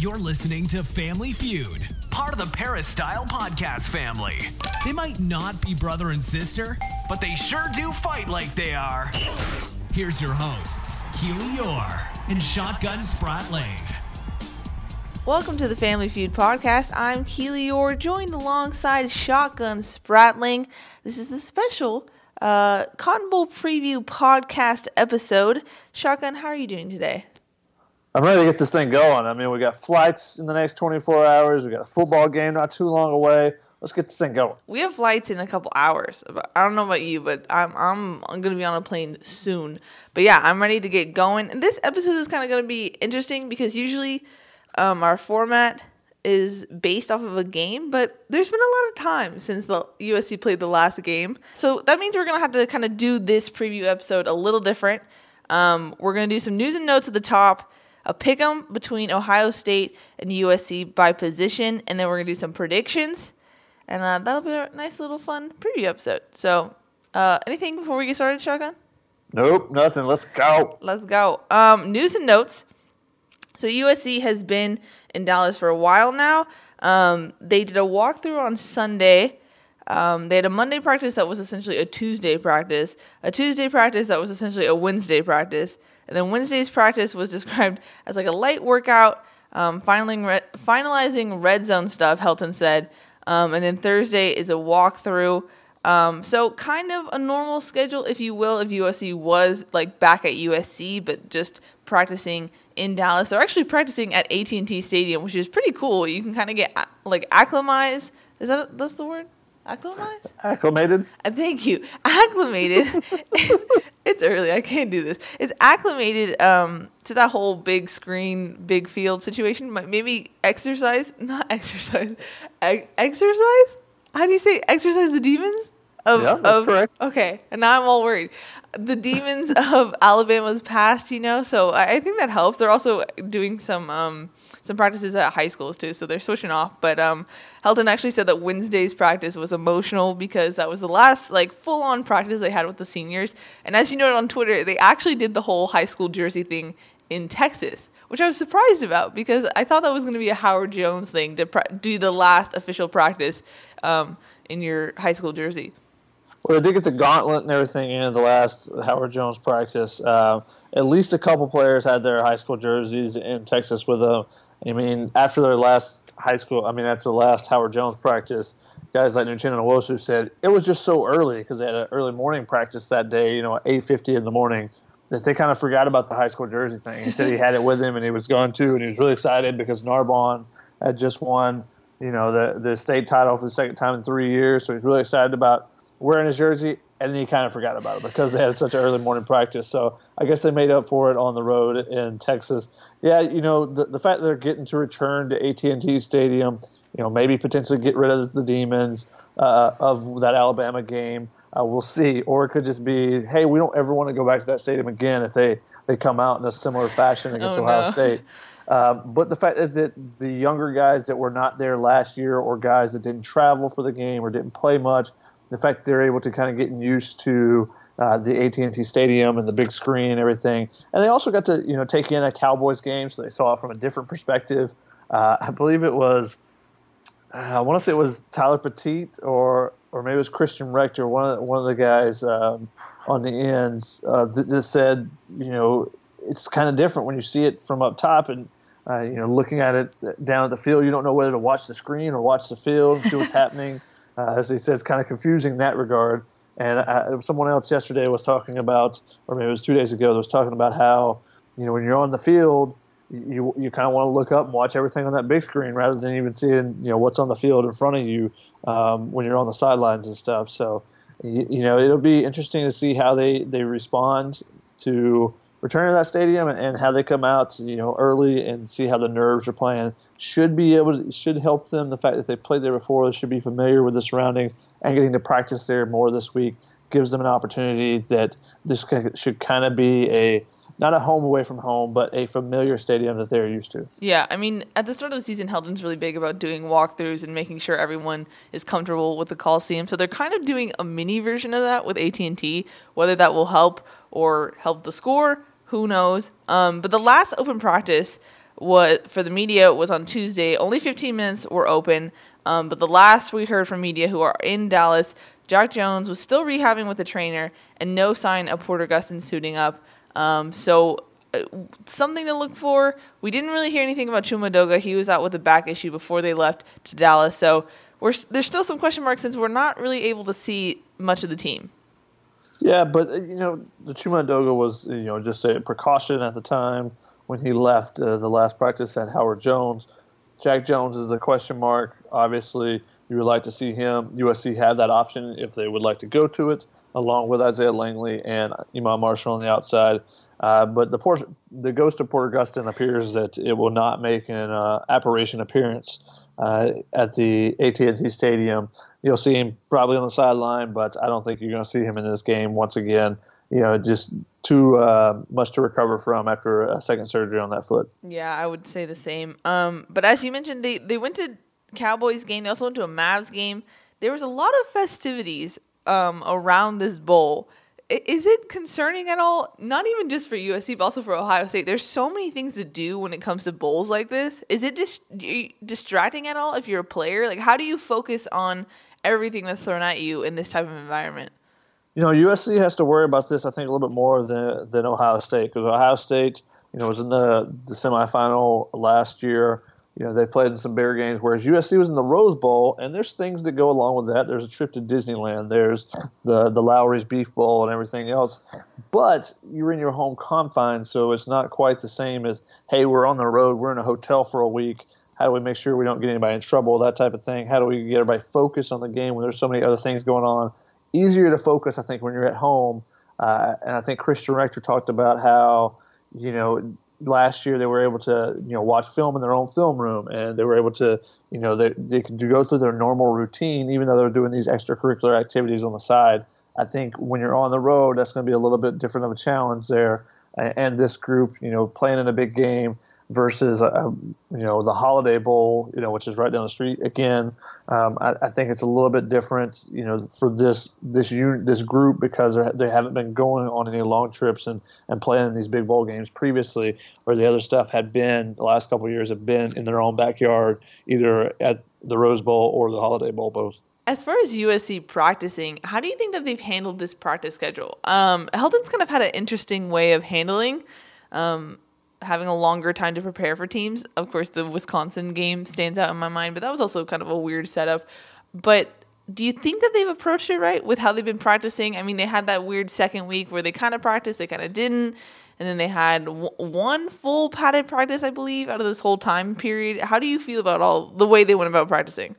You're listening to Family Feud, part of the Paris Style Podcast family. They might not be brother and sister, but they sure do fight like they are. Here's your hosts, Keely Eure and Shotgun Spratling. Welcome to the Family Feud podcast. I'm Keely Eure, joined alongside Shotgun Spratling. This is the special uh, Cotton Bowl preview podcast episode. Shotgun, how are you doing today? I'm ready to get this thing going. I mean, we got flights in the next 24 hours. We got a football game not too long away. Let's get this thing going. We have flights in a couple hours. I don't know about you, but I'm I'm, I'm going to be on a plane soon. But yeah, I'm ready to get going. And this episode is kind of going to be interesting because usually um, our format is based off of a game, but there's been a lot of time since the USC played the last game. So that means we're going to have to kind of do this preview episode a little different. Um, we're going to do some news and notes at the top a pick 'em between Ohio State and USC by position, and then we're gonna do some predictions, and uh, that'll be a nice little fun preview episode. So, uh, anything before we get started, Shotgun? Nope, nothing. Let's go. Let's go. Um, news and notes. So USC has been in Dallas for a while now. Um, they did a walkthrough on Sunday. Um, they had a Monday practice that was essentially a Tuesday practice, a Tuesday practice that was essentially a Wednesday practice, and then Wednesday's practice was described as like a light workout, um, finalizing, re- finalizing red zone stuff, Helton said. Um, and then Thursday is a walkthrough. Um, so kind of a normal schedule, if you will, if USC was like back at USC, but just practicing in Dallas. They're actually practicing at AT&T Stadium, which is pretty cool. You can kind of get like acclimatized. Is that that's the word? Acclimatized? Acclimated? Uh, thank you. Acclimated. it's, it's, early. I can't do this. It's acclimated um, to that whole big screen, big field situation. Maybe exercise, not exercise, e- exercise? How do you say exercise the demons? Of, yeah, that's of, correct. Okay, and now I'm all worried. The demons of Alabama's past, you know, so I, I think that helps. They're also doing some um, some practices at high schools too, so they're switching off. But um, Helton actually said that Wednesday's practice was emotional because that was the last like full on practice they had with the seniors. And as you noted on Twitter, they actually did the whole high school jersey thing in Texas, which I was surprised about because I thought that was going to be a Howard Jones thing to pra- do the last official practice um, in your high school jersey. Well, they did get the gauntlet and everything in the last Howard Jones practice. Uh, at least a couple players had their high school jerseys in Texas with them. I mean, after their last high school, I mean, after the last Howard Jones practice, guys like Uchenna Nwosu said it was just so early because they had an early morning practice that day, you know, at 8.50 in the morning, that they kind of forgot about the high school jersey thing. He said he had it with him and he was going to, and he was really excited because Narbonne had just won, you know, the, the state title for the second time in three years. So he's really excited about wearing his jersey and then he kind of forgot about it because they had such an early morning practice. So I guess they made up for it on the road in Texas. Yeah, you know the the fact that they're getting to return to AT and T Stadium, you know maybe potentially get rid of the demons uh, of that Alabama game. Uh, we'll see, or it could just be, hey, we don't ever want to go back to that stadium again if they they come out in a similar fashion against oh, Ohio no. State. Um, but the fact that the younger guys that were not there last year, or guys that didn't travel for the game or didn't play much, the fact they're able to kind of get used to uh, the AT&T Stadium and the big screen and everything, and they also got to you know take in a Cowboys game, so they saw it from a different perspective. Uh, I believe it was, uh, I want to say it was Tyler Petite or or maybe it was Christian Rector, one of the, one of the guys um, on the ends uh, that just said you know it's kind of different when you see it from up top and. Uh, you know, looking at it down at the field, you don't know whether to watch the screen or watch the field and see what's happening uh, as he says, kind of confusing in that regard. And uh, someone else yesterday was talking about, or maybe it was two days ago, was talking about how, you know, when you're on the field, you you kind of want to look up and watch everything on that big screen rather than even seeing, you know, what's on the field in front of you um, when you're on the sidelines and stuff. So, you, you know, it'll be interesting to see how they, they respond to return to that stadium and, and how they come out, you know, early and see how the nerves are playing should be able to should help them. The fact that they played there before, they should be familiar with the surroundings and getting to practice there more this week gives them an opportunity that this should kind of be a not a home away from home, but a familiar stadium that they're used to. Yeah, I mean, at the start of the season, Helton's really big about doing walkthroughs and making sure everyone is comfortable with the Coliseum. So they're kind of doing a mini version of that with AT and T. Whether that will help or help the score, who knows? Um, but the last open practice was for the media was on Tuesday. Only 15 minutes were open, um, but the last we heard from media who are in Dallas, Jack Jones was still rehabbing with the trainer, and no sign of Porter Gustin suiting up. Um, so uh, something to look for. We didn't really hear anything about Chuma Edoga. He was out with a back issue before they left to Dallas. So there's still some question marks since we're not really able to see much of the team. Yeah, but uh, you know, the Chuma Edoga was you know just a precaution at the time when he left uh, the last practice at Howard Jones. Jack Jones is a question mark. Obviously, you would like to see him. USC have that option if they would like to go to it, along with Isaiah Langley and Iman Marshall on the outside. Uh, but the Port- the ghost of Porter Gustin appears that it will not make an uh, apparition appearance uh, at the AT&T Stadium. You'll see him probably on the sideline, but I don't think you're going to see him in this game once again. You know, just too uh, much to recover from after a second surgery on that foot. Yeah, I would say the same. Um, but as you mentioned, they they went to Cowboys game. They also went to a Mavs game. There was a lot of festivities um, around this bowl is it concerning at all? Not even just for USC, but also for Ohio State. There's so many things to do when it comes to bowls like this. Is it just distracting at all if you're a player? Like, how do you focus on everything that's thrown at you in this type of environment? You know, USC has to worry about this. I think a little bit more than than Ohio State because Ohio State, you know, was in the the semifinal last year you know, they played in some bigger games, whereas USC was in the Rose Bowl, and there's things that go along with that. There's a trip to Disneyland, there's the the Lawry's Beef Bowl, and everything else. But you're in your home confines, so it's not quite the same as, hey, we're on the road, we're in a hotel for a week. How do we make sure we don't get anybody in trouble? That type of thing. How do we get everybody focused on the game when there's so many other things going on? Easier to focus, I think, when you're at home. Uh, and I think Christian Rector talked about how, you know, last year they were able to you know watch film in their own film room and they were able to you know they, they could go through their normal routine even though they're doing these extracurricular activities on the side. I think when you're on the road that's going to be a little bit different of a challenge there. And this group you know playing in a big game versus uh, you know the Holiday Bowl, you know, which is right down the street. Again, um, I, I, think it's a little bit different, you know, for this this unit, this group because they haven't been going on any long trips and and playing in these big bowl games previously, where the other stuff had been the last couple of years have been in their own backyard, either at the Rose Bowl or the Holiday Bowl, both. As far as USC practicing, how do you think that they've handled this practice schedule? Um, Helton's kind of had an interesting way of handling. Um, having a longer time to prepare for teams. Of course, the Wisconsin game stands out in my mind, but that was also kind of a weird setup. But do you think that they've approached it right with how they've been practicing? I mean, they had that weird second week where they kind of practiced, they kind of didn't. And then they had w- one full padded practice, I believe, out of this whole time period. How do you feel about all the way they went about practicing?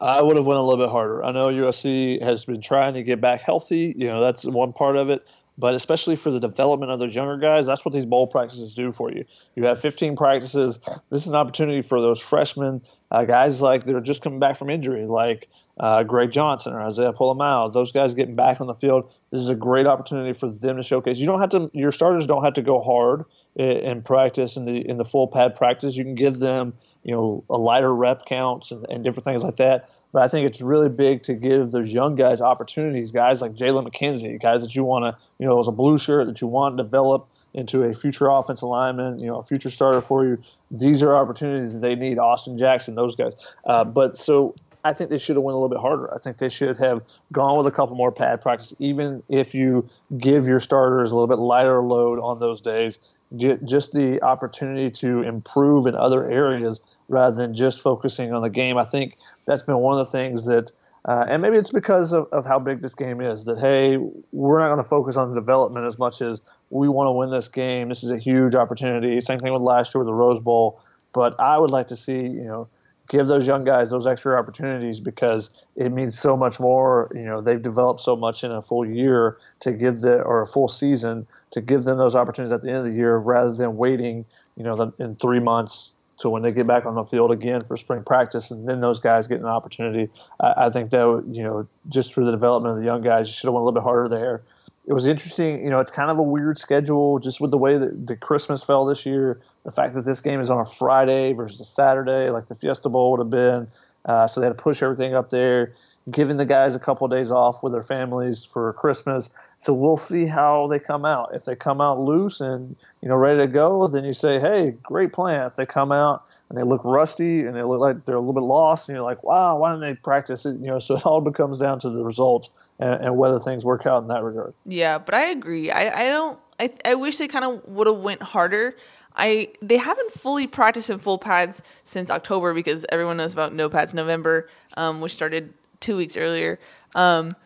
I would have went a little bit harder. I know USC has been trying to get back healthy. You know, that's one part of it. But especially for the development of those younger guys, that's what these bowl practices do for you. You have 15 practices. This is an opportunity for those freshmen, uh, guys like they're just coming back from injury, like uh, Greg Johnson or Isaiah Pola-Mao. Those guys getting back on the field. This is a great opportunity for them to showcase. You don't have to. Your starters don't have to go hard in practice in the in the full pad practice. You can give them you know a lighter rep counts and, and different things like that. But I think it's really big to give those young guys opportunities, guys like Jalen McKenzie, guys that you want to, you know, as a blue shirt that you want to develop into a future offensive lineman, you know, a future starter for you. These are opportunities that they need. Austin Jackson, those guys. Uh, but so I think they should have went a little bit harder. I think they should have gone with a couple more pad practice, even if you give your starters a little bit lighter load on those days. Just the opportunity to improve in other areas rather than just focusing on the game. I think that's been one of the things that, uh, and maybe it's because of, of how big this game is, that, hey, we're not going to focus on development as much as we want to win this game. This is a huge opportunity. Same thing with last year with the Rose Bowl. But I would like to see, you know, give those young guys those extra opportunities because it means so much more. You know, they've developed so much in a full year to give the or a full season to give them those opportunities at the end of the year rather than waiting, you know, in three months to when they get back on the field again for spring practice, and then those guys get an opportunity, I, I think that you know just for the development of the young guys, you should have went a little bit harder there. It was interesting, you know, it's kind of a weird schedule just with the way that the Christmas fell this year. The fact that this game is on a Friday versus a Saturday, like the Fiesta Bowl would have been. Uh, so they had to push everything up there, giving the guys a couple of days off with their families for Christmas. So we'll see how they come out. If they come out loose and you know ready to go, then you say, "Hey, great plan." If they come out and they look rusty and they look like they're a little bit lost, and you're like, "Wow, why didn't they practice it?" You know, so it all becomes down to the results and, and whether things work out in that regard. Yeah, but I agree. I, I don't. I, I wish they kind of would have went harder. I they haven't fully practiced in full pads since October because everyone knows about no pads November, um, which started two weeks earlier. Um,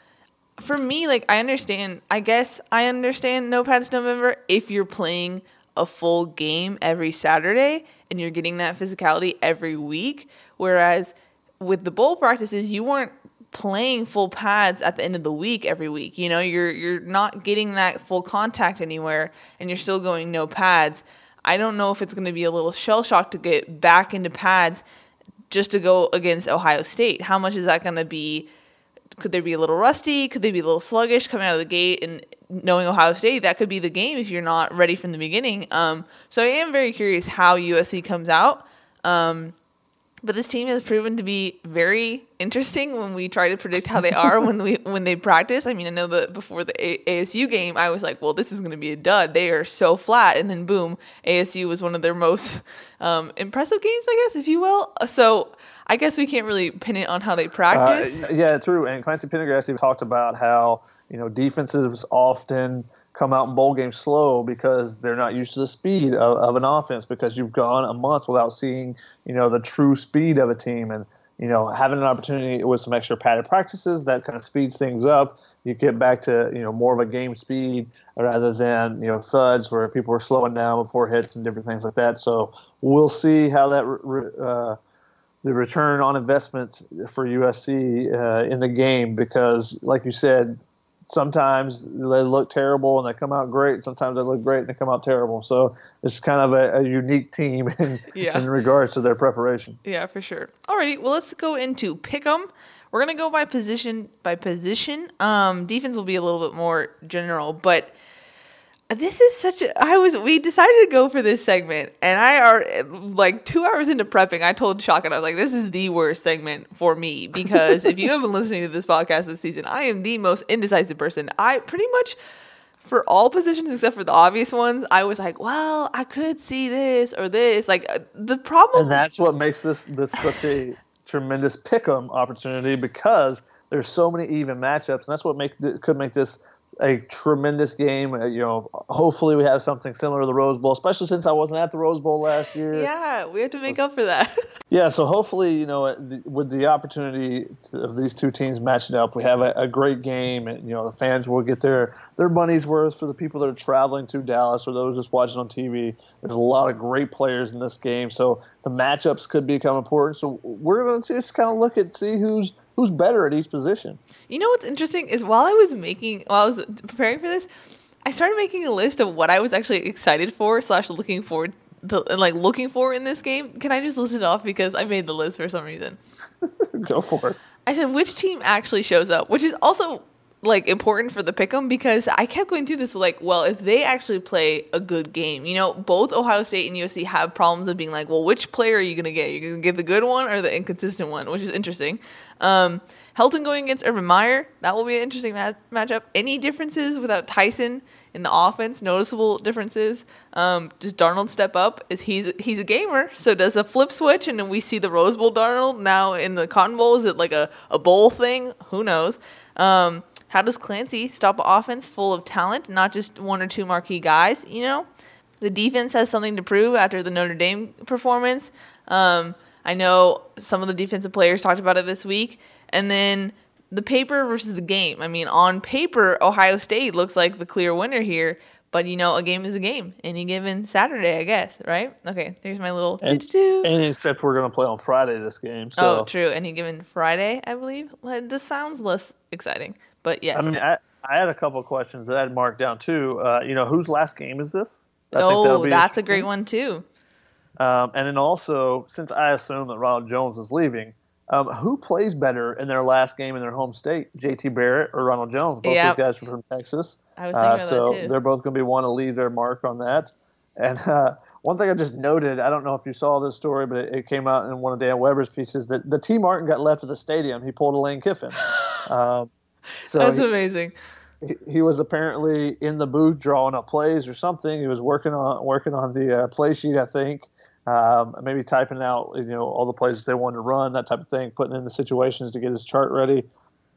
for me, like I understand. I guess I understand no pads November if you're playing a full game every Saturday and you're getting that physicality every week. Whereas with the bowl practices, you weren't playing full pads at the end of the week every week. You know, you're you're not getting that full contact anywhere and you're still going no pads. I don't know if it's going to be a little shell shock to get back into pads just to go against Ohio State. How much is that going to be? Could they be a little rusty? Could they be a little sluggish coming out of the gate? And knowing Ohio State, that could be the game if you're not ready from the beginning. Um, so I am very curious how USC comes out. Um, but this team has proven to be very interesting when we try to predict how they are when we when they practice. I mean, I know that before the a- ASU game, I was like, "Well, this is going to be a dud. They are so flat." And then boom, ASU was one of their most um, impressive games, I guess, if you will. So I guess we can't really pin it on how they practice. Uh, yeah, true. And Clancy Pendergast talked about how you know defenses often come out in bowl games slow because they're not used to the speed of, of, an offense because you've gone a month without seeing you know the true speed of a team. And you know having an opportunity with some extra padded practices that kind of speeds things up you get back to you know more of a game speed rather than you know thuds where people are slowing down before hits and different things like that. So we'll see how that uh, the return on investment for USC uh, in the game because like you said sometimes they look terrible and they come out great. Sometimes they look great and they come out terrible. So it's kind of a, a unique team in, yeah. in regards to their preparation. Yeah, for sure. Alrighty, well let's go into pick 'em. We're gonna go by position by position. Um, defense will be a little bit more general, but this is such a i was we decided to go for this segment and i are like two hours into prepping i told shotgun i was like this is the worst segment for me because if you have been listening to this podcast this season i am the most indecisive person. I pretty much for all positions except for the obvious ones i was like well i could see this or this. Like uh, the problem and that's what makes this this such a tremendous pick 'em opportunity because there's so many even matchups and that's what make could make this a tremendous game. Uh, you know, hopefully we have something similar to the Rose Bowl, especially since I wasn't at the Rose Bowl last year. Yeah, we have to make up for that. yeah, so hopefully, you know, with the opportunity of these two teams matching up, we have a, a, great game, and you know, the fans will get their their money's worth for the people that are traveling to Dallas or those just watching on TV. There's a lot of great players in this game, so the matchups could become important. So we're going to just kind of look at see who's who's better at each position. You know what's interesting is while I was making while I was preparing for this, I started making a list of what I was actually excited for slash looking forward to and like looking for in this game. Can I just list it off because I made the list for some reason? Go for it. I said which team actually shows up, which is also like important for the pick'em because I kept going through this like, well, if they actually play a good game, you know, both Ohio State and USC have problems of being like, well, which player are you gonna get? You're gonna get the good one or the inconsistent one, which is interesting. Um, Helton going against Urban Meyer, that will be an interesting mat- matchup. Any differences without Tyson in the offense? Noticeable differences? Um, does Darnold step up? Is he's he's a gamer, so does a flip switch, and then we see the Rose Bowl Darnold now in the Cotton Bowl? Is it like a, a bowl thing? Who knows? Um, how does Clancy stop an offense full of talent, not just one or two marquee guys? You know, the defense has something to prove after the Notre Dame performance. Um, I know some of the defensive players talked about it this week, and then the paper versus the game. I mean, on paper, Ohio State looks like the clear winner here, but you know, a game is a game. Any given Saturday, I guess, right? Okay, there's my little. And, and except we're gonna play on Friday this game. So. Oh, true. Any given Friday, I believe. This sounds less exciting. But yes. I mean, I, I had a couple of questions that I had marked down too. Uh, you know, whose last game is this? I oh, that's a great one too. Um, and then also, since I assume that Ronald Jones is leaving, um, who plays better in their last game in their home state, JT Barrett or Ronald Jones? Both yep. these guys are from Texas. I was thinking uh, so that too. they're both going to be want to leave their mark on that. And uh, one thing I just noted, I don't know if you saw this story, but it, it, came out in one of Dan Weber's pieces that the Tee Martin got left at the stadium. He pulled a Lane Kiffin. Um, so That's he, amazing. He, he, was apparently in the booth drawing up plays or something. He was working on working on the uh, play sheet, I think. Um, maybe typing out you know all the plays that they wanted to run, that type of thing, putting in the situations to get his chart ready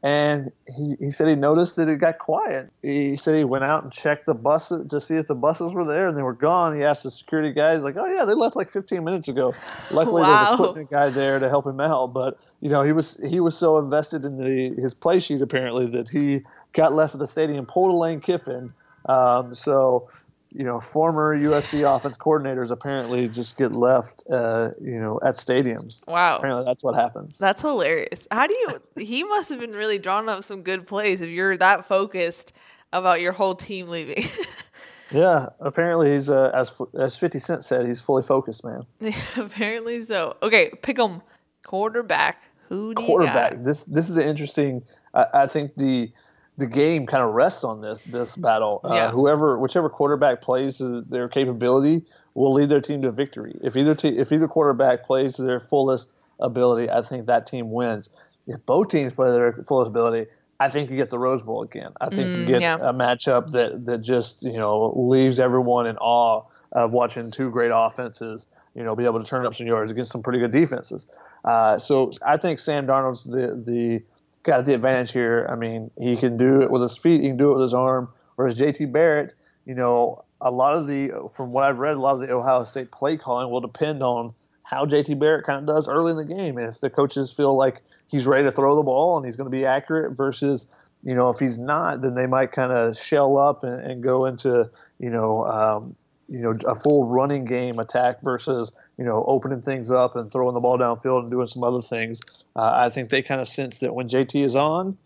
and he, he said he noticed that it got quiet. He said he went out and checked the buses to see if the buses were there, and they were gone. He asked the security guys, like, "Oh yeah, they left like 15 minutes ago." Luckily, wow. there's a equipment guy there to help him out. But you know, he was he was so invested in the his play sheet apparently that he got left at the stadium, pulled a Lane Kiffin. Um, so you know, former USC offense coordinators apparently just get left, uh, you know, at stadiums. Wow. Apparently that's what happens. That's hilarious. How do you, he must have been really drawing up some good plays if you're that focused about your whole team leaving. yeah. Apparently he's, uh, as, as 50 Cent said, he's fully focused, man. apparently so. Okay. Pick him. Quarterback. Who do Quarterback. This, this is an interesting, I, I think the, the game kind of rests on this this battle. Uh, yeah. Whoever, whichever quarterback plays their capability, will lead their team to victory. If either te- if either quarterback plays to their fullest ability, I think that team wins. If both teams play their fullest ability, I think you get the Rose Bowl again. I think mm, you get yeah. a matchup that that just you know leaves everyone in awe of watching two great offenses. You know, be able to turn up some yards against some pretty good defenses. Uh, so I think Sam Darnold's the the got the advantage here. I mean, he can do it with his feet, he can do it with his arm. Whereas JT Barrett, you know, a lot of the, from what I've read, a lot of the Ohio State play calling will depend on how JT Barrett kind of does early in the game. If the coaches feel like he's ready to throw the ball and he's going to be accurate versus, you know, if he's not, then they might kind of shell up and, and, go into, you know, um, you know, a full running game attack versus, you know, opening things up and throwing the ball downfield and doing some other things. Uh, I think they kind of sense that when JT is on,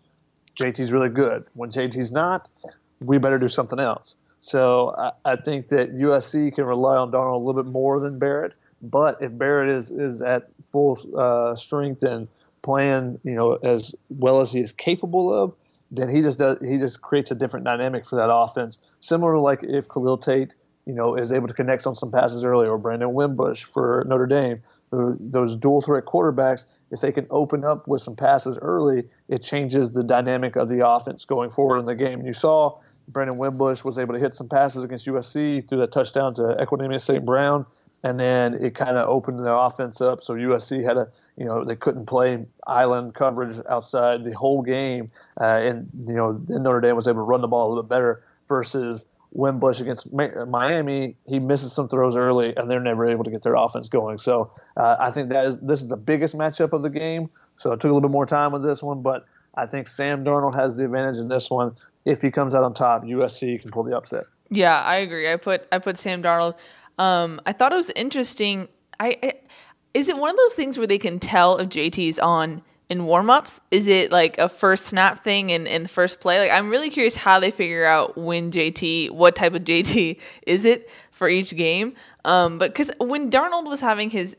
JT's really good. When JT's not, we better do something else. So I, I think that USC can rely on Darnold a little bit more than Barrett. But if Barrett is, is at full uh, strength and playing, you know, as well as he is capable of, then he just does he just creates a different dynamic for that offense. Similar to like if Khalil Tate you know, is able to connect on some passes early, or Brandon Wimbush for Notre Dame. Those dual threat quarterbacks, if they can open up with some passes early, it changes the dynamic of the offense going forward in the game. You saw Brandon Wimbush was able to hit some passes against USC through that touchdown to Equanimeous St. Brown, and then it kind of opened their offense up. So USC had a, you know, they couldn't play island coverage outside the whole game, uh, and you know, then Notre Dame was able to run the ball a little bit better versus Wimbush against Miami, he misses some throws early, and they're never able to get their offense going. So uh, I think that is this is the biggest matchup of the game. So it took a little bit more time with this one, but I think Sam Darnold has the advantage in this one. If he comes out on top, USC can pull the upset. Yeah, I agree. I put I put Sam Darnold. Um, I thought it was interesting. I, I is it one of those things where they can tell if JT's on in warmups? Is it like a first snap thing in, in the first play? Like I'm really curious how they figure out when JT, what type of JT is it for each game. Um, but because when Darnold was having his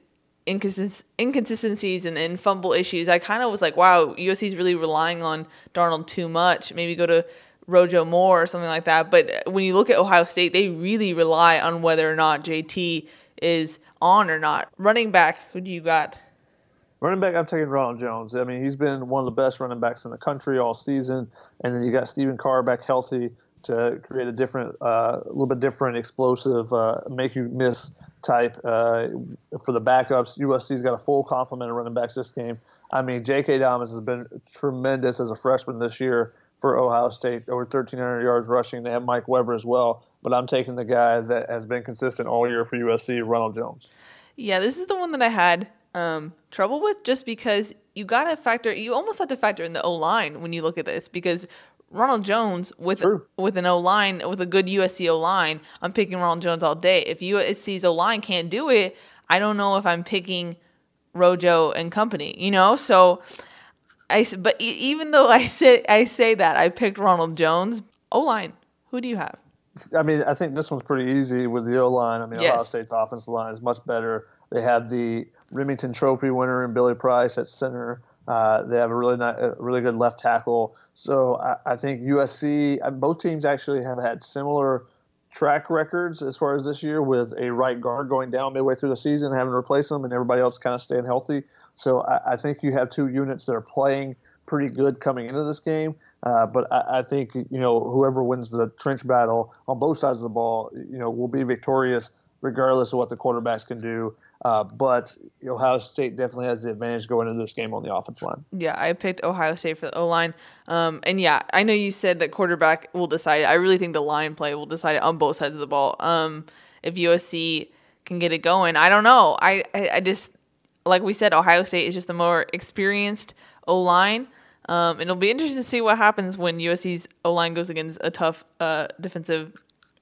inconsist- inconsistencies and, and fumble issues, I kind of was like, wow, USC is really relying on Darnold too much. Maybe go to Rojo Moore or something like that. But when you look at Ohio State, they really rely on whether or not JT is on or not. Running back, who do you got? Running back, I'm taking Ronald Jones. I mean, he's been one of the best running backs in the country all season. And then you got Stephen Carr back healthy to create a different, uh, a little bit different, explosive, uh, make you miss type uh, for the backups. USC's got a full complement of running backs this game. I mean, J.K. Dobbins has been tremendous as a freshman this year for Ohio State, over 1,300 yards rushing. They have Mike Weber as well, but I'm taking the guy that has been consistent all year for USC, Ronald Jones. Yeah, this is the one that I had um, trouble with just because you got to factor, you almost have to factor in the O line when you look at this because Ronald Jones with True. with an O line with a good USC O line, I'm picking Ronald Jones all day. If USC's O line can't do it, I don't know if I'm picking Rojo and company. You know, so I but even though I say I say that I picked Ronald Jones O line. Who do you have? I mean, I think this one's pretty easy with the O line. I mean, yes. Ohio State's offensive line is much better. They had the Rimington Trophy winner and Billy Price at center. Uh, they have a really a really good left tackle. So I, I think USC, uh, both teams actually have had similar track records as far as this year with a right guard going down midway through the season, having to replace them, and everybody else kind of staying healthy. So I, I think you have two units that are playing pretty good coming into this game. Uh, but I, I, think you know whoever wins the trench battle on both sides of the ball, you know, will be victorious regardless of what the quarterbacks can do. Uh, but Ohio State definitely has the advantage going into this game on the offense line. Yeah, I picked Ohio State for the O line. Um, and yeah, I know you said that quarterback will decide. I really think the line play will decide it on both sides of the ball. Um, if USC can get it going, I don't know. I, I, I just, like we said, Ohio State is just the more experienced O line. Um, it'll be interesting to see what happens when USC's O line goes against a tough uh, defensive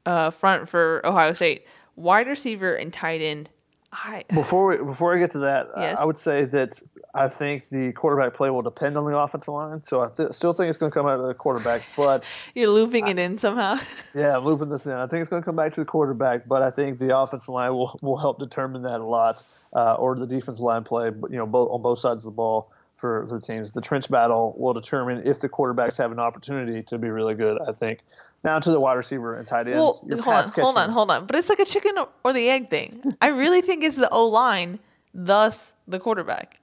uh, front for Ohio State. Wide receiver and tight end I, before we, before I get to that, yes. I would say that I think the quarterback play will depend on the offensive line. So I th- still think it's going to come out of the quarterback, but you're looping I, it in somehow. yeah, I'm looping this in. I think it's going to come back to the quarterback, but I think the offensive line will will help determine that a lot, uh, or the defensive line play. But You know, both on both sides of the ball for the teams. The trench battle will determine if the quarterbacks have an opportunity to be really good. I think. Now to the wide receiver and tight ends. Well, hold on, catching. hold on, hold on. But it's like a chicken or the egg thing. I really think it's the O line, thus the quarterback.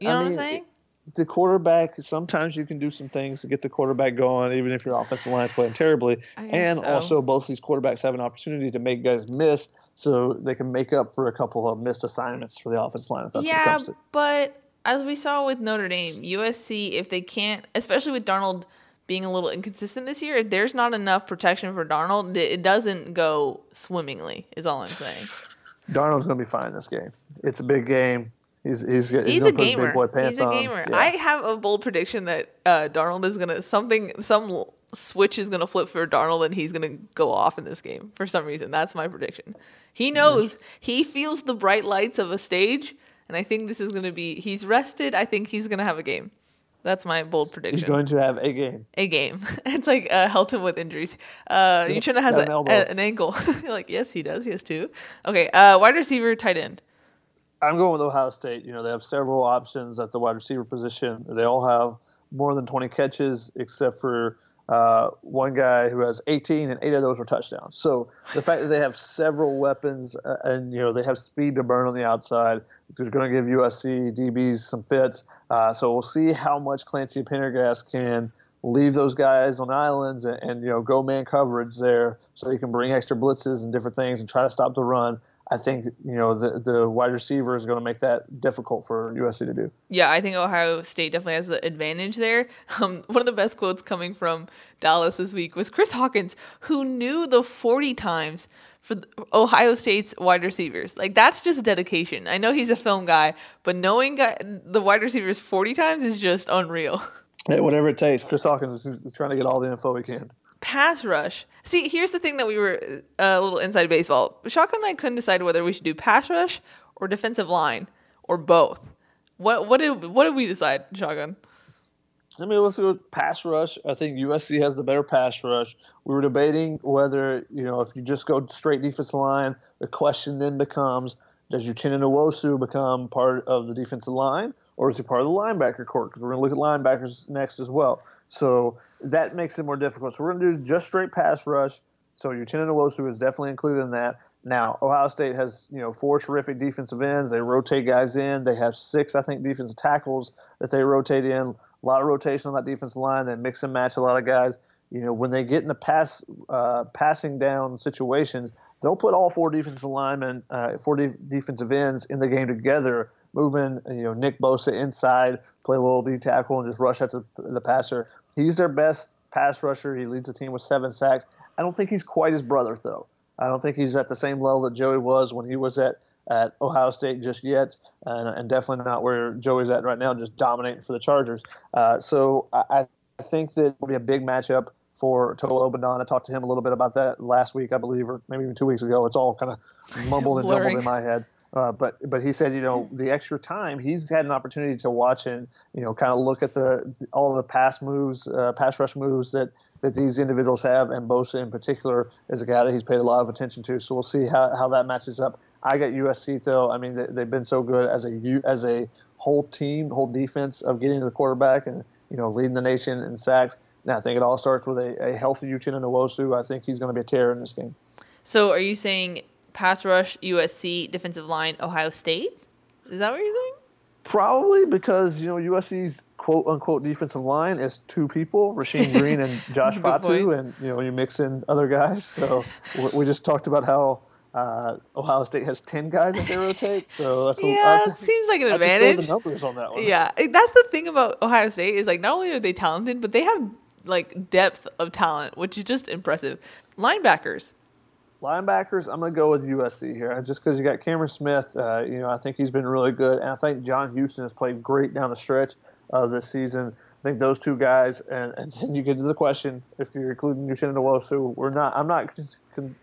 You know I mean, what I'm saying? The quarterback. Sometimes you can do some things to get the quarterback going, even if your offensive line is playing terribly. And so. also, both these quarterbacks have an opportunity to make guys miss, so they can make up for a couple of missed assignments for the offensive line. If that's yeah, but as we saw with Notre Dame, USC, if they can't, especially with Darnold being a little inconsistent this year, if there's not enough protection for Darnold, it doesn't go swimmingly. Is all I'm saying. Darnold's gonna be fine this game. It's a big game. He's he's he's, he's a gamer. he's a gamer. Yeah. I have a bold prediction that uh, Darnold is gonna something some switch is gonna flip for Darnold and he's gonna go off in this game for some reason. That's my prediction. He knows he feels the bright lights of a stage and I think this is going to be, he's rested. I think he's going to have a game. That's my bold prediction. He's going to have a game. A game. It's like uh, Helton with injuries. Uh, Uchenna has a, an, a, an ankle. like, yes, he does. He has two. Okay. Uh, wide receiver, tight end. I'm going with Ohio State. You know, they have several options at the wide receiver position. They all have more than 20 catches, except for uh, one guy who has 18 and eight of those were touchdowns. So the fact that they have several weapons uh, and you know they have speed to burn on the outside, which is going to give USC DBs some fits. Uh, so we'll see how much Clancy Pendergast can leave those guys on islands and, and, you know go man coverage there so he can bring extra blitzes and different things and try to stop the run. I think you know the the wide receiver is going to make that difficult for USC to do. Yeah, I think Ohio State definitely has the advantage there. Um, one of the best quotes coming from Dallas this week was Chris Hawkins, who knew the forty times for Ohio State's wide receivers. Like that's just dedication. I know he's a film guy, but knowing the wide receivers forty times is just unreal. Hey, whatever it takes. Chris Hawkins is trying to get all the info he can. Pass rush. See, here's the thing that we were uh, a little inside baseball. Shotgun and I couldn't decide whether we should do pass rush or defensive line or both. What what did what did we decide, Shotgun? I mean, let's go pass rush. I think USC has the better pass rush. We were debating whether, you know, if you just go straight defensive line, the question then becomes does Uchenna Nwosu become part of the defensive line or is he part of the linebacker court? Because we're going to look at linebackers next as well. So that makes it more difficult. So we're going to do just straight pass rush. So Uchenna Nwosu is definitely included in that. Now Ohio State has you know four terrific defensive ends. They rotate guys in. They have six, I think, defensive tackles that they rotate in. A lot of rotation on that defensive line. They mix and match a lot of guys you know, when they get in the pass uh, passing down situations, they'll put all four defensive linemen, uh, four de- defensive ends in the game together, moving you know Nick Bosa inside, play a little D tackle, and just rush at the, the passer. He's their best pass rusher. He leads the team with seven sacks. I don't think he's quite his brother though. I don't think he's at the same level that Joey was when he was at at Ohio State just yet, and, and definitely not where Joey's at right now, just dominating for the Chargers. Uh, so I, I think that will be a big matchup for Toa Lobendahn. I talked to him a little bit about that last week, I believe, or maybe even two weeks ago. It's all kind of mumbled and jumbled in my head. Uh, but but he said, you know, the extra time he's had an opportunity to watch and you know kind of look at the all the pass moves, uh, pass rush moves that that these individuals have, and Bosa in particular is a guy that he's paid a lot of attention to. So we'll see how, how that matches up. I got USC though. I mean, they, have been so good as a as a whole team, whole defense of getting to the quarterback and you know leading the nation in sacks. And I think it all starts with a, a healthy Uchenna Nwosu. I think he's going to be a terror in this game. So are you saying pass rush, USC, defensive line, Ohio State? Is that what you're saying? Probably because you know USC's quote unquote defensive line is two people, Rasheem Green and Josh Fatu, and you know you mix in other guys. So we just talked about how uh, Ohio State has ten guys that they rotate. So that's yeah, a, it seems like an I advantage. the numbers on that one. Yeah, that's the thing about Ohio State is like not only are they talented, but they have like depth of talent, which is just impressive. Linebackers. Linebackers, I'm going to go with USC here, just because you got Cameron Smith. Uh, you know, I think he's been really good, and I think John Houston has played great down the stretch of this season. I think those two guys, and, and then you get to the question if you're including Uchenna Nwosu, we're not. I'm not con-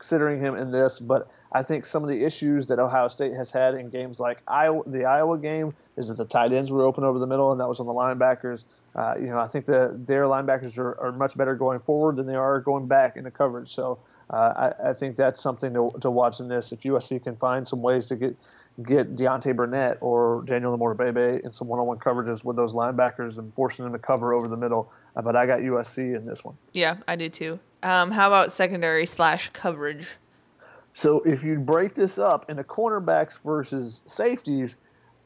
considering him in this, but I think some of the issues that Ohio State has had in games like Iowa, the Iowa game is that the tight ends were open over the middle, and that was on the linebackers. Uh, you know, I think that their linebackers are, are much better going forward than they are going back in the coverage. So uh, I, I, think that's something to, to watch in this. If USC can find some ways to get get Deontay Burnett or Daniel Imatorbhebhe in some one-on-one coverages with those linebackers and forcing them to cover over the middle. Uh, but I got USC in this one. Yeah, I do too. Um, how about secondary slash coverage? So if you break this up into cornerbacks versus safeties,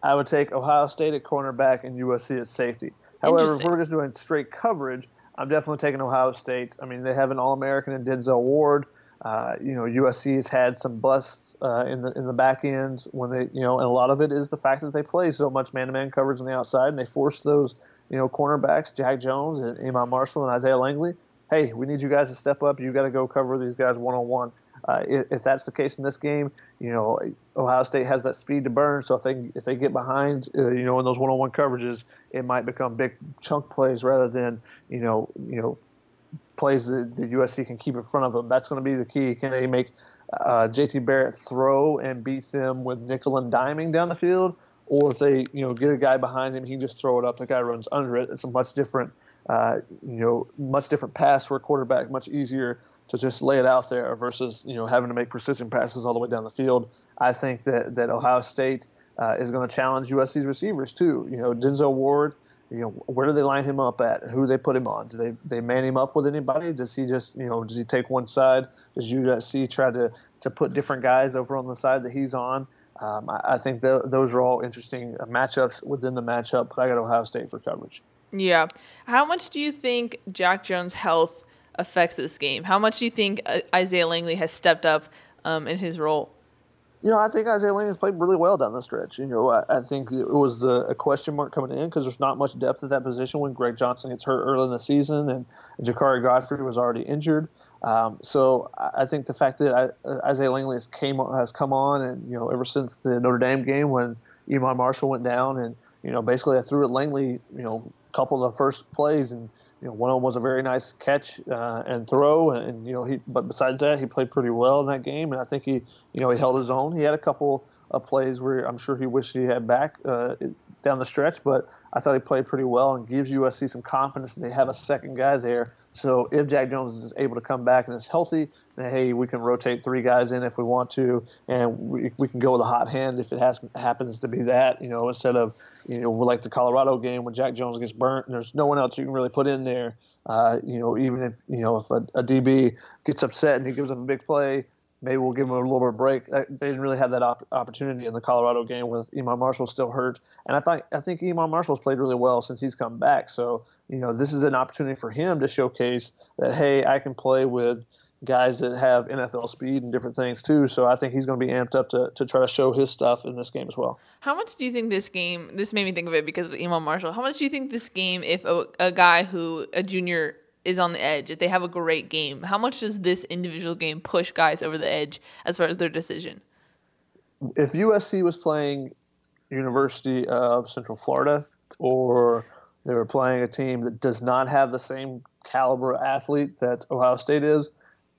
I would take Ohio State at cornerback and USC at safety. However, if we're just doing straight coverage, I'm definitely taking Ohio State. I mean, they have an All-American in Denzel Ward. Uh, you know, USC has had some busts uh, in the in the back end when they, you know, and a lot of it is the fact that they play so much man-to-man coverage on the outside, and they force those, you know, cornerbacks, Jack Jones and Iman Marshall and Isaiah Langley. Hey, we need you guys to step up. You got to go cover these guys one-on-one. Uh, if, if, that's the case in this game, you know Ohio State has that speed to burn. So if they if they get behind, uh, you know, in those one-on-one coverages, it might become big chunk plays rather than you know you know plays that the USC can keep in front of them. That's going to be the key. Can they make uh, JT Barrett throw and beat them with nickel and diming down the field, or if they you know get a guy behind him, he can just throw it up. The guy runs under it. It's a much different uh, you know, much different pass for a quarterback, much easier to just lay it out there versus, you know, having to make precision passes all the way down the field. I think that, that Ohio State uh, is going to challenge USC's receivers too. You know, Denzel Ward, you know, where do they line him up at? Who do they put him on? Do they, they man him up with anybody? Does he just, you know, does he take one side? Does USC try to, to put different guys over on the side that he's on? Um, I, I, think th- those are all interesting matchups within the matchup, but I got Ohio State for coverage. Yeah. How much do you think Jack Jones' health affects this game? How much do you think uh, Isaiah Langley has stepped up um, in his role? You know, I think Isaiah Langley has played really well down the stretch. You know, I, I think it was a, a, question mark coming in because there's not much depth at that position when Greg Johnson gets hurt early in the season and Jakari Godfrey was already injured. Um, so I think the fact that I, Isaiah Langley has came has come on and you know ever since the Notre Dame game when Iman Marshall went down and you know basically I threw at Langley you know couple of the first plays, and you know one of them was a very nice catch uh, and throw, and, and, you know he. But besides that, he played pretty well in that game, and I think he, you know, he held his own. He had a couple of plays where I'm sure he wished he had back uh, down the stretch, but I thought he played pretty well and gives USC some confidence they have a second guy there. So if Jack Jones is able to come back and is healthy, then hey, we can rotate three guys in if we want to, and we, we can go with a hot hand if it has happens to be that, you know, instead of you know like the Colorado game when Jack Jones gets burnt and there's no one else you can really put in there. Uh, you know, even if you know if a, a DB gets upset and he gives up a big play, maybe we'll give him a little bit of break. Uh, they didn't really have that op- opportunity in the Colorado game with Iman Marshall still hurt, and I think I think Iman Marshall's played really well since he's come back. So you know this is an opportunity for him to showcase that hey, I can play with guys that have NFL speed and different things too. So I think he's going to be amped up to, to try to show his stuff in this game as well. How much do you think this game? This made me think of it because of Iman Marshall. How much do you think this game, if a, a guy who a junior is on the edge, if they have a great game, how much does this individual game push guys over the edge as far as their decision? If USC was playing University of Central Florida or they were playing a team that does not have the same caliber athlete that Ohio State is,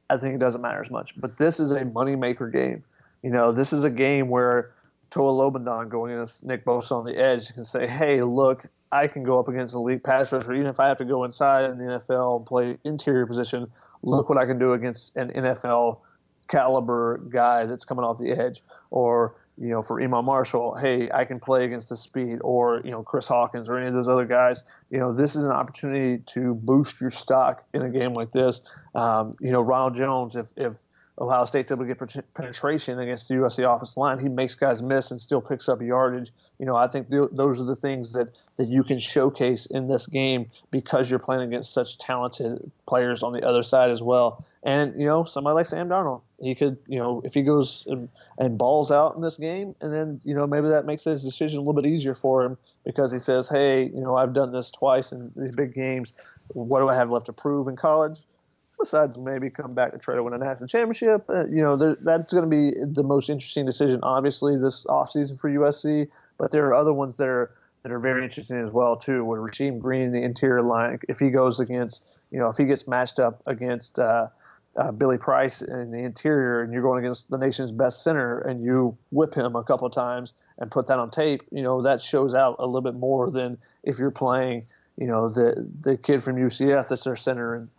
I think it doesn't matter as much. But this is a moneymaker game. You know, this is a game where Toa Lobendahn going against Nick Bosa on the edge can say, hey, look, I can go up against an elite pass rusher, even if I have to go inside in the NFL and play interior position. Look what I can do against an NFL caliber guy that's coming off the edge. Or you know, for Iman Marshall, hey, I can play against the speed, or you know, Chris Hawkins, or any of those other guys. You know, this is an opportunity to boost your stock in a game like this. Um, you know, Ronald Jones, if if Ohio State's able to get penetration against the USC offensive line. He makes guys miss and still picks up yardage. You know, I think th- those are the things that, that you can showcase in this game because you're playing against such talented players on the other side as well. And, you know, somebody like Sam Darnold, he could, you know, if he goes and, and balls out in this game, and then, you know, maybe that makes his decision a little bit easier for him because he says, hey, you know, I've done this twice in these big games. What do I have left to prove in college? Besides maybe come back to try to win a national championship, uh, you know, that's going to be the most interesting decision, obviously, this offseason for USC. But there are other ones that are that are very interesting as well too. With Rasheem Green, the interior line, if he goes against, you know, if he gets matched up against uh, uh, Billy Price in the interior, and you're going against the nation's best center, and you whip him a couple times and put that on tape, you know, that shows out a little bit more than if you're playing, you know, the the kid from UCF that's their center and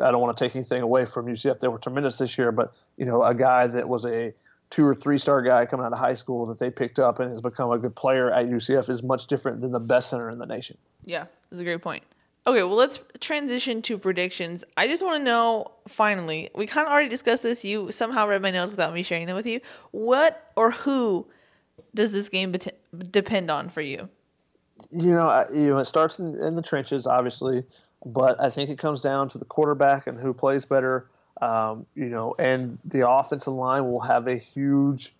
I don't want to take anything away from UCF. They were tremendous this year, but you know, a guy that was a two or three star guy coming out of high school that they picked up and has become a good player at UCF is much different than the best center in the nation. Yeah, that's a great point. Okay, well, let's transition to predictions. I just want to know finally, we kind of already discussed this. You somehow read my notes without me sharing them with you. What or who does this game bet- depend on for you? You know, you know, it starts in, in the trenches, obviously. But I think it comes down to the quarterback and who plays better. Um, you know, and the offensive line will have a huge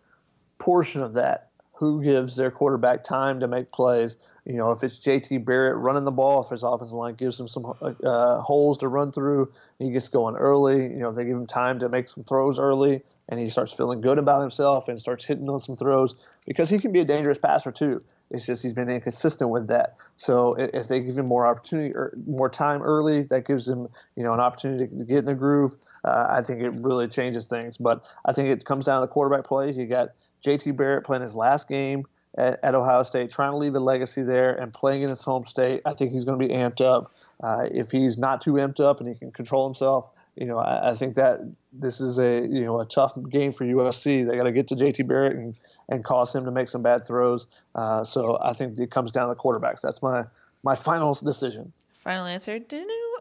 portion of that. Who gives their quarterback time to make plays? You know, if it's JT Barrett running the ball, if his offensive line gives him some uh, holes to run through, he gets going early. You know, they give him time to make some throws early, and he starts feeling good about himself and starts hitting on some throws because he can be a dangerous passer too. It's just he's been inconsistent with that. So if they give him more opportunity or more time early, that gives him you know an opportunity to get in the groove. Uh, I think it really changes things. But I think it comes down to the quarterback plays. You got J.T. Barrett playing his last game at, at, Ohio State, trying to leave a legacy there and playing in his home state. I think he's going to be amped up. Uh, if he's not too amped up and he can control himself, you know, I, I, think that this is a you know a tough game for USC. They got to get to JT Barrett and and cause him to make some bad throws. Uh, so I think it comes down to the quarterbacks. That's my my final decision. Final answer.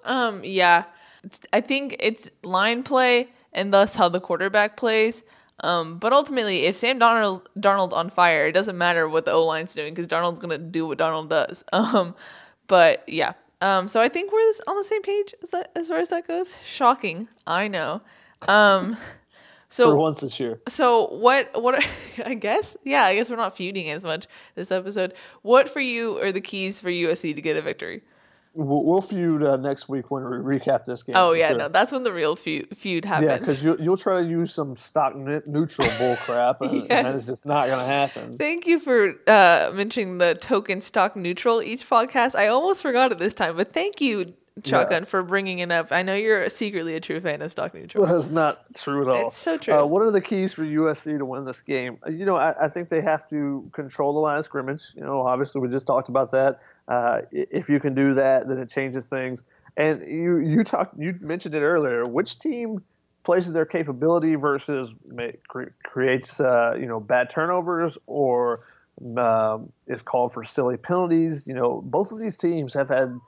Um, yeah, I think it's line play and thus how the quarterback plays. Um, but ultimately, if Sam Darnold Darnold on fire, it doesn't matter what the O line's doing because Darnold's gonna do what Darnold does. Um, but yeah, um, so I think we're on the same page as, that, as far as that goes. Shocking, I know. Um, so for once this year. So what? What? I guess. Yeah, I guess we're not feuding as much this episode. What for you are the keys for USC to get a victory? We'll, we'll feud uh, next week when we recap this game. Oh yeah, sure. no, that's when the real feud, feud happens. Yeah, because you, you'll try to use some stock neutral bull crap, and, yes. and it's just not going to happen. Thank you for uh, mentioning the token stock neutral each podcast. I almost forgot it this time, but thank you, Shotgun, yeah. for bringing it up. I know you're secretly a true fan of stock neutral. That's not true at all. It's so true. Uh, what are the keys for USC to win this game? Uh, you know, I, I, think they have to control the line of scrimmage. You know, obviously we just talked about that. Uh, if you can do that, then it changes things. And you you talked you mentioned it earlier. Which team places their capability versus creates uh, you know bad turnovers or um, is called for silly penalties? You know, both of these teams have had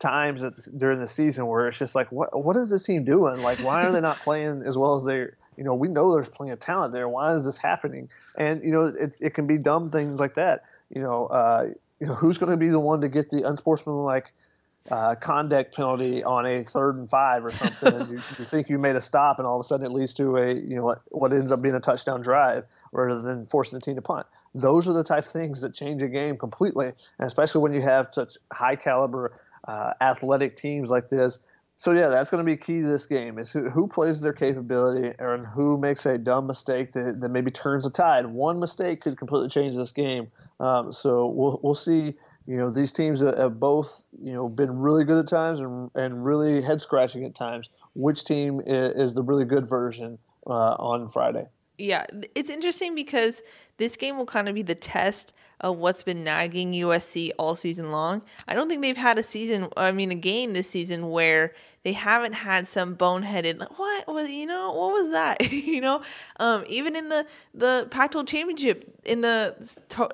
times during the season where it's just like, what what is this team doing? Like, why are they not playing as well as they? You know, we know there's plenty of talent there. Why is this happening? And you know, it it can be dumb things like that. You know, uh, you know, who's going to be the one to get the unsportsmanlike uh, conduct penalty on a third and five or something, and you, you, think you made a stop, and all of a sudden it leads to a you know what, what ends up being a touchdown drive rather than forcing the team to punt. Those are the type of things that change a game completely, and especially when you have such high caliber uh, athletic teams like this. So yeah, that's going to be key to this game: is who, who plays their capability and who makes a dumb mistake that, that maybe turns the tide. One mistake could completely change this game. Um, so we'll we'll see. You know, these teams have both you know been really good at times and and really head scratching at times. Which team is, is the really good version uh, on Friday? Yeah, it's interesting because this game will kind of be the test of what's been nagging USC all season long. I don't think they've had a season, I mean, a game this season where they haven't had some boneheaded what was you know what was that you know um, even in the the Pac-12 championship in the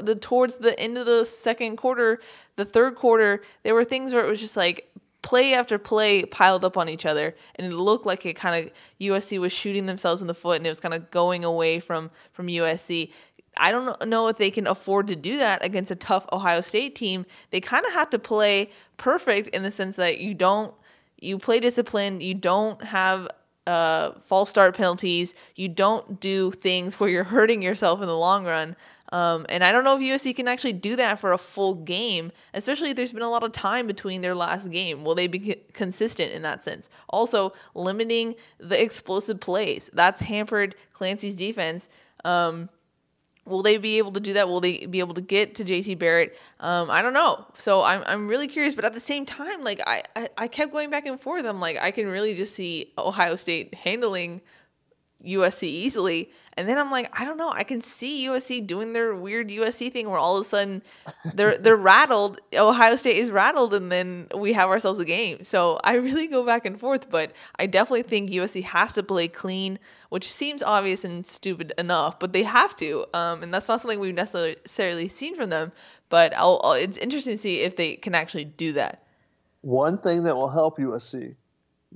the towards the end of the second quarter, the third quarter, there were things where it was just like play after play piled up on each other and it looked like it kind of USC was shooting themselves in the foot and it was kind of going away from from USC. I don't know if they can afford to do that against a tough Ohio State team. They kind of have to play perfect in the sense that you don't you play discipline, you don't have uh, false start penalties, you don't do things where you're hurting yourself in the long run. Um, and I don't know if USC can actually do that for a full game, especially if there's been a lot of time between their last game. Will they be consistent in that sense? Also, limiting the explosive plays. That's hampered Clancy's defense. Um, will they be able to do that? Will they be able to get to JT Barrett? Um, I don't know. So I'm, I'm really curious. But at the same time, like I, I, I kept going back and forth. I'm like, I can really just see Ohio State handling USC easily. And then I'm like, I don't know. I can see USC doing their weird USC thing where all of a sudden they're they're rattled. Ohio State is rattled, and then we have ourselves a game. So I really go back and forth, but I definitely think USC has to play clean, which seems obvious and stupid enough, but they have to. Um, and that's not something we've necessarily seen from them. But I'll, I'll, it's interesting to see if they can actually do that. One thing that will help USC,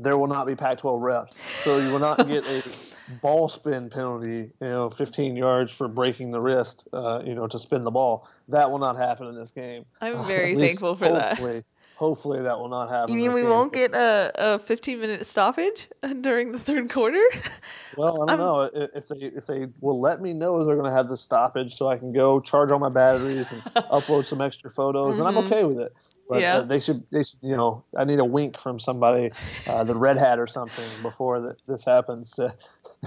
there will not be Pac-12 refs, so you will not get a ball spin penalty, you know, 15 yards for breaking the wrist, uh, you know, to spin the ball. That will not happen in this game. I'm very thankful for hopefully, that. Hopefully that will not happen. You mean we game. won't get a, a 15 minute stoppage during the third quarter? Well, I don't know if they if they will let me know they're going to have the stoppage, so I can go charge all my batteries and upload some extra photos, mm-hmm. and I'm mm-hmm. okay with it. But yeah. Uh, they should, they should, you know, I need a wink from somebody, uh, the red hat or something, before that this happens, uh,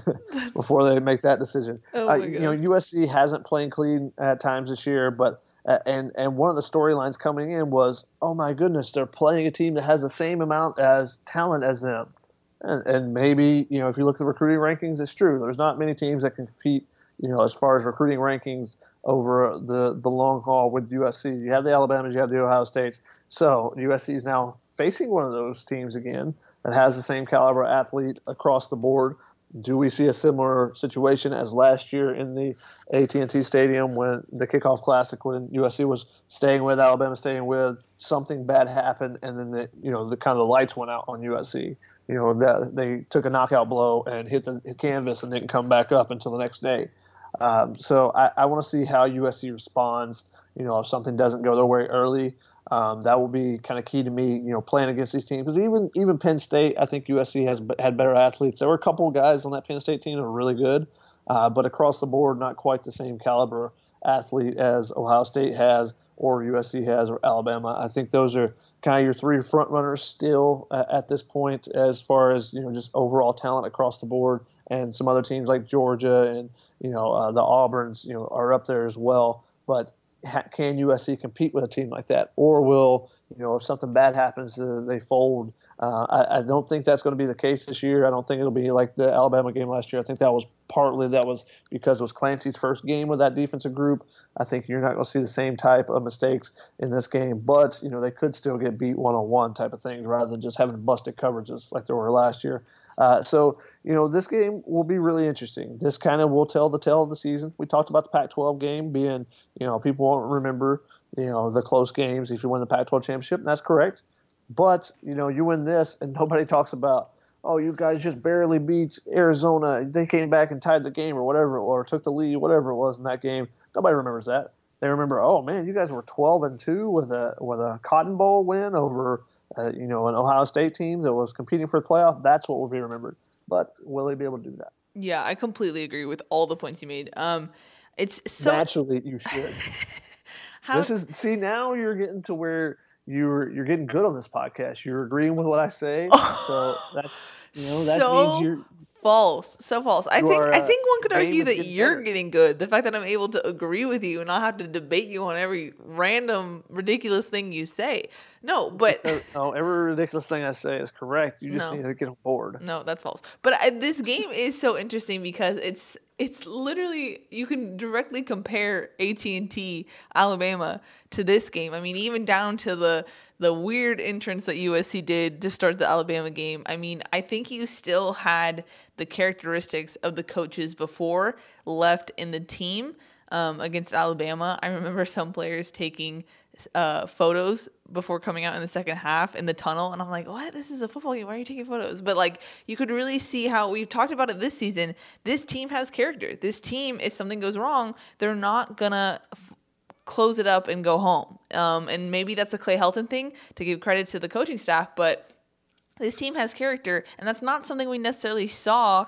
before they make that decision. Oh uh, you know, USC hasn't played clean at times this year, but uh, and and one of the storylines coming in was, oh my goodness, they're playing a team that has the same amount as talent as them, and, and maybe you know if you look at the recruiting rankings, it's true. There's not many teams that can compete you know, as far as recruiting rankings over the, the long haul with USC. You have the Alabamas, you have the Ohio States. So USC is now facing one of those teams again that has the same caliber athlete across the board. Do we see a similar situation as last year in the AT&T Stadium when the kickoff classic when USC was staying with Alabama, staying with something bad happened, and then the you know the kind of the lights went out on USC. You know that they took a knockout blow and hit the canvas and didn't come back up until the next day. Um, so I, I want to see how USC responds. You know, if something doesn't go their way early, um, that will be kind of key to me. You know, playing against these teams because even even Penn State, I think USC has had better athletes. There were a couple of guys on that Penn State team that were really good, uh, but across the board, not quite the same caliber athlete as Ohio State has or USC has or Alabama. I think those are kind of your three front runners still uh, at this point as far as you know just overall talent across the board and some other teams like Georgia and you know uh, the Auburns you know are up there as well. But can USC compete with a team like that, or will you know if something bad happens uh, they fold? Uh, I, I, don't think that's going to be the case this year. I don't think it'll be like the Alabama game last year. I think that was partly that was because it was Clancy's first game with that defensive group. I think you're not going to see the same type of mistakes in this game, but you know they could still get beat one on one type of things rather than just having busted coverages like there were last year. Uh, so you know this game will be really interesting. This kind of will tell the tale of the season. We talked about the Pac-12 game being you know people won't remember you know the close games if you win the Pac-12 championship, and that's correct. But you know you win this, and nobody talks about oh, you guys just barely beat Arizona. They came back and tied the game or whatever, or took the lead, whatever it was in that game. Nobody remembers that. They remember, oh man, you guys were 12 and two with a with a Cotton Bowl win over, uh, you know, an Ohio State team that was competing for the playoff. That's what will be remembered. But will they be able to do that? Yeah, I completely agree with all the points you made. Um, it's so naturally you should. How... This is see now you're getting to where you're you're getting good on this podcast. You're agreeing with what I say, so that's you know that so means you're false. So false. I You think are, I think one could argue that you're better. getting good. The fact that I'm able to agree with you and not have to debate you on every random ridiculous thing you say. No, but No, every ridiculous thing I say is correct. You just No. need to get on board. No, that's false. But I, this game is so interesting because it's it's literally you can directly compare AT and T Alabama to this game. I mean, even down to the the weird entrance that USC did to start the Alabama game. I mean, I think you still had the characteristics of the coaches before left in the team um, against Alabama. I remember some players taking uh, photos before coming out in the second half in the tunnel, and I'm like, "What? This is a football game. Why are you taking photos?" But like, you could really see how we've talked about it this season. This team has character. This team, if something goes wrong, they're not gonna. F- close it up and go home. Um, and maybe that's a Clay Helton thing to give credit to the coaching staff, but this team has character, and that's not something we necessarily saw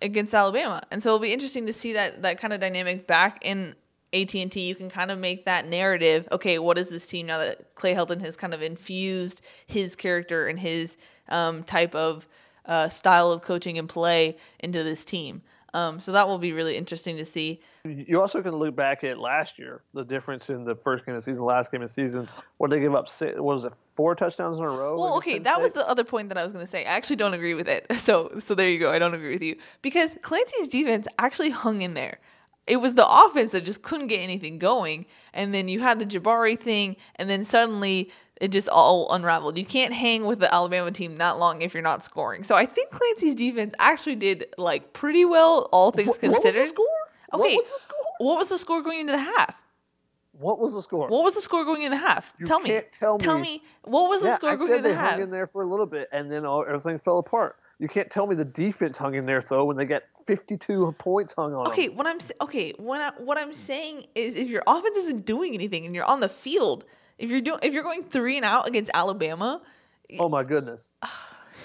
against Alabama. And so it'll be interesting to see that that kind of dynamic back in AT&T. You can kind of make that narrative. Okay, what is this team now that Clay Helton has kind of infused his character and his um, type of uh, style of coaching and play into this team. Um, so that will be really interesting to see. You also can look back at last year, the difference in the first game of the season, last game of the season, where they give up six, what was it, four touchdowns in a row? Well, okay, that was the other point that I was going to say. I actually don't agree with it. So, so there you go. I don't agree with you because Clancy's defense actually hung in there. It was the offense that just couldn't get anything going, and then you had the Jabari thing, and then suddenly it just all unraveled. You can't hang with the Alabama team that long if you're not scoring. So I think Clancy's defense actually did like pretty well, all things What- what was considered. the score? Okay, What was the score? what was the score going into the half? What was the score? What was the score going in the half? You tell me. can't tell Tell me. me. What was the yeah, score I going said in the they half? hung in there for a little bit, and then all, everything fell apart. You can't tell me the defense hung in there though when they got 52 points hung on Okay, them. what I'm okay, what I, what I'm saying is if your offense isn't doing anything and you're on the field, if you're doing if you're going three and out against Alabama, Oh my goodness.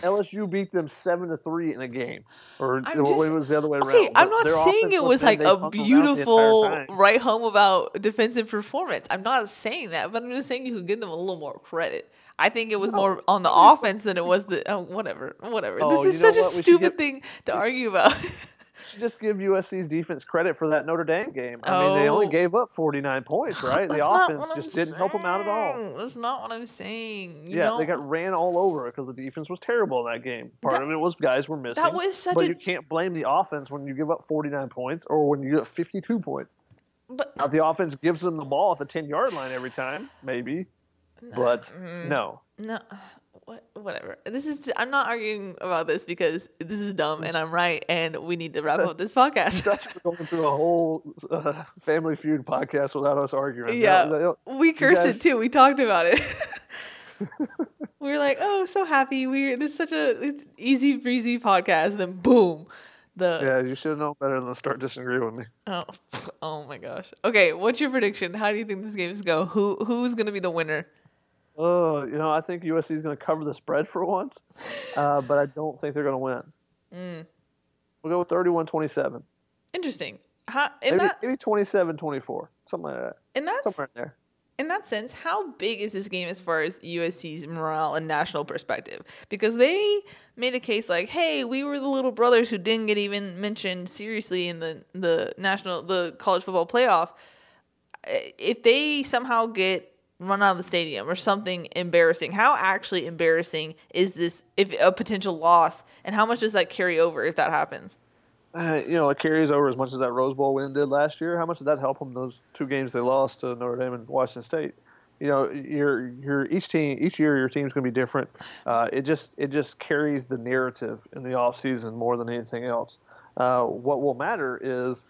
LSU beat them seven to three in a game, or I'm it was the other way around. okay, I'm not saying it was like a hung around the entire beautiful right home about defensive performance. I'm not saying that, but I'm just saying you could give them a little more credit. I think it was more on the offense than it was the oh, whatever, whatever. Oh, this is such a what? Stupid get- thing to argue about. should just give USC's defense credit for that Notre Dame game. I mean, they only Oh. gave up 49 points, right? The offense just didn't help them out at all. That's not what I'm saying. You yeah, know? they got ran all over because the defense was terrible in that game. Part That- of it was guys were missing. That was such but a- you can't blame the offense when you give up 49 points or when you get 52 points. but Now, if the offense gives them the ball at the 10 yard line every time, maybe. But Mm. no. No, what, whatever. This is. I'm not arguing about this because this is dumb and I'm right, and we need to wrap up this podcast. That's going through a whole uh, Family Feud podcast without us arguing. yeah, we cursed guys- it too. We talked about it. we were like, "Oh, so happy! We this is such a easy breezy podcast." And then boom, the Yeah, you should have known better than to start disagreeing with me. oh, oh my gosh. Okay, what's your prediction? How do you think this game's go? Who who's gonna be the winner? Oh, you know, I think USC is going to cover the spread for once, uh, but I don't think they're going to win. Mm. We'll go with 31 27. Interesting. How in Maybe, that maybe 27 24. Something like that. in that Somewhere in there. in that sense, how big is this game as far as USC's morale and national perspective? Because they made a case like, "Hey, we were the little brothers who didn't get even mentioned seriously in the the national the college football playoff. If they somehow get run out of the stadium or something embarrassing, how actually embarrassing is this? If a potential loss, and how much does that carry over if that happens? Uh, you know, it carries over as much as that Rose Bowl win did last year. How much did that help them? Those two games they lost to Notre Dame and Washington State. You know, your your each team each year your team's going to be different. Uh, it just it just carries the narrative in the off season more than anything else. Uh, what will matter is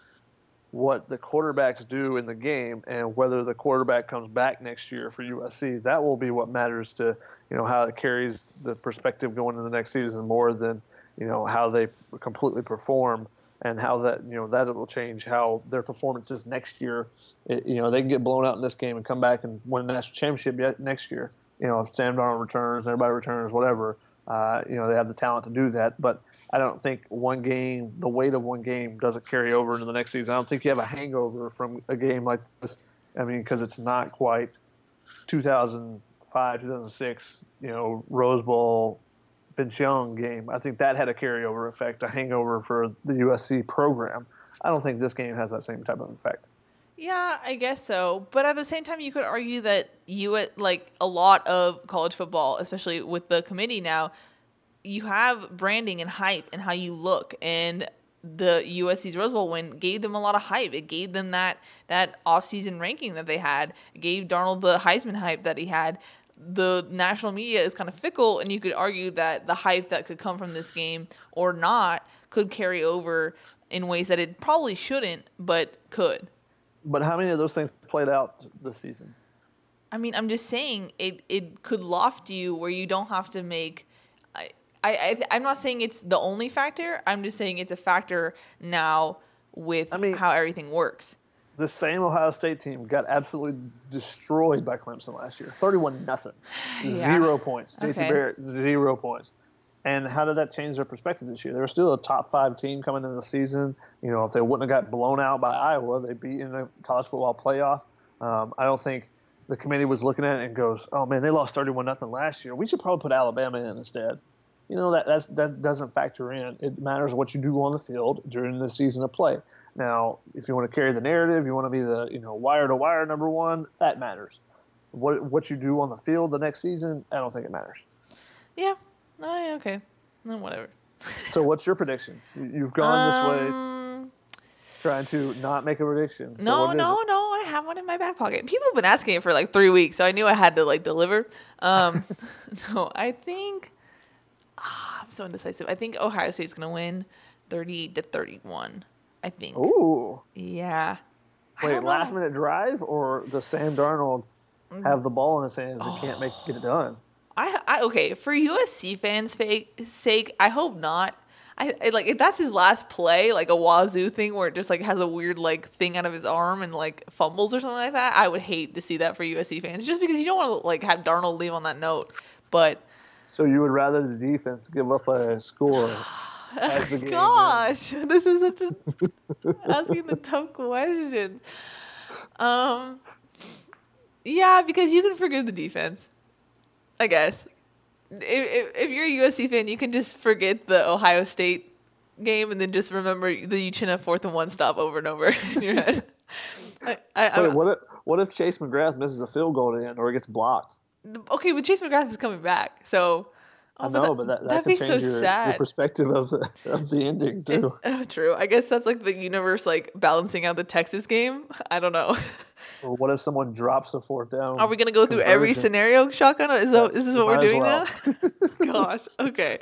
what the quarterbacks do in the game and whether the quarterback comes back next year for USC. That will be what matters to you know how it carries the perspective going into the next season more than you know how they completely perform and how that you know that will change how their performances next year. It, you know they can get blown out in this game and come back and win a national championship yet next year. You know if Sam Darnold returns, everybody returns, whatever. Uh, you know they have the talent to do that, but I don't think one game, the weight of one game, doesn't carry over into the next season. I don't think you have a hangover from a game like this. I mean, because it's not quite 2005, 2006, you know, Rose Bowl Vince Young game. I think that had a carryover effect, a hangover for the USC program. I don't think this game has that same type of effect. Yeah, I guess so. But at the same time, you could argue that you like a lot of college football, especially with the committee now, you have branding and hype and how you look and the USC's Rose Bowl win gave them a lot of hype. It gave them that that offseason ranking that they had. It gave Darnold the Heisman hype that he had. The national media is kind of fickle, and you could argue that the hype that could come from this game or not could carry over in ways that it probably shouldn't, but could. But how many of those things played out this season? I mean, I'm just saying it. It could loft you where you don't have to make I, I am not saying it's the only factor. I'm just saying it's a factor now with I mean, how everything works. The same Ohio State team got absolutely destroyed by Clemson last year. 31 nothing. Yeah. Zero points. JT okay. Barrett zero points. And how did that change their perspective this year? They were still a top five team coming into the season. You know, if they wouldn't have got blown out by Iowa, they'd be in the college football playoff. Um, I don't think the committee was looking at it and goes, "Oh man, they lost 31 nothing last year. We should probably put Alabama in instead." You know that that's, that doesn't factor in. It matters what you do on the field during the season of play. Now, if you want to carry the narrative, you want to be the you know wire to wire number one, that matters. What what you do on the field the next season, I don't think it matters. Yeah. Oh, okay. No, whatever. so, what's your prediction? You've gone um, this way, um, trying to not make a prediction. So no, no, no. I have one in my back pocket. People have been asking it for like three weeks, so I knew I had to like deliver. Um, no, I think ah, I'm so indecisive. I think Ohio State's gonna win, thirty to thirty-one. I think. Ooh. Yeah. Wait, last minute drive or the Sam Darnold mm. have the ball in his hands and oh. can't make get it done? I, I okay for USC fans' fake, sake. I hope not. I, I, like if that's his last play, like a Wazzu thing where it just like has a weird like thing out of his arm and like fumbles or something like that. I would hate to see that for USC fans, just because you don't want to like have Darnold leave on that note. But so you would rather the defense give up a score? Gosh, this is such a asking the tough questions. Um, yeah, because you can forgive the defense. I guess if, if, if you're a USC fan, you can just forget the Ohio State game and then just remember the Uchenna fourth and one stop over and over in your head. I, I, Wait, what if what if Chase McGrath misses a field goal at the end or it gets blocked? Okay, but Chase McGrath is coming back, so. Oh, I know, but that, that, that could change so your, your, perspective of the, of the ending too. It, oh, true. I guess that's like the universe like balancing out the Texas game. I don't know. Or what if someone drops the fourth down? Are we gonna go through every scenario, shotgun? Is that, is this what we're doing well. now? Gosh. Okay.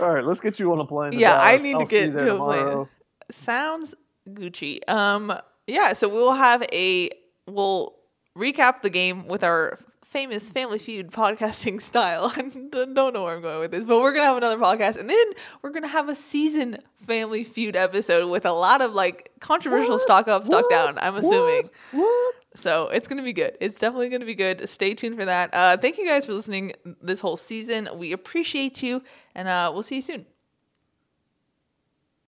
All right, let's get you on a plane. Yeah, I need I'll to get to a plane. Sounds Gucci. Um, yeah. So we'll have a we'll recap the game with our famous Family Feud podcasting style. I don't know where I'm going with this, but we're gonna have another podcast, and then we're gonna have a season Family Feud episode with a lot of like controversial what? stock up, stock what? down. I'm assuming. What? what? So it's gonna be good. It's definitely gonna be good. Stay tuned for that. Uh, thank you guys for listening this whole season. We appreciate you, and uh, we'll see you soon.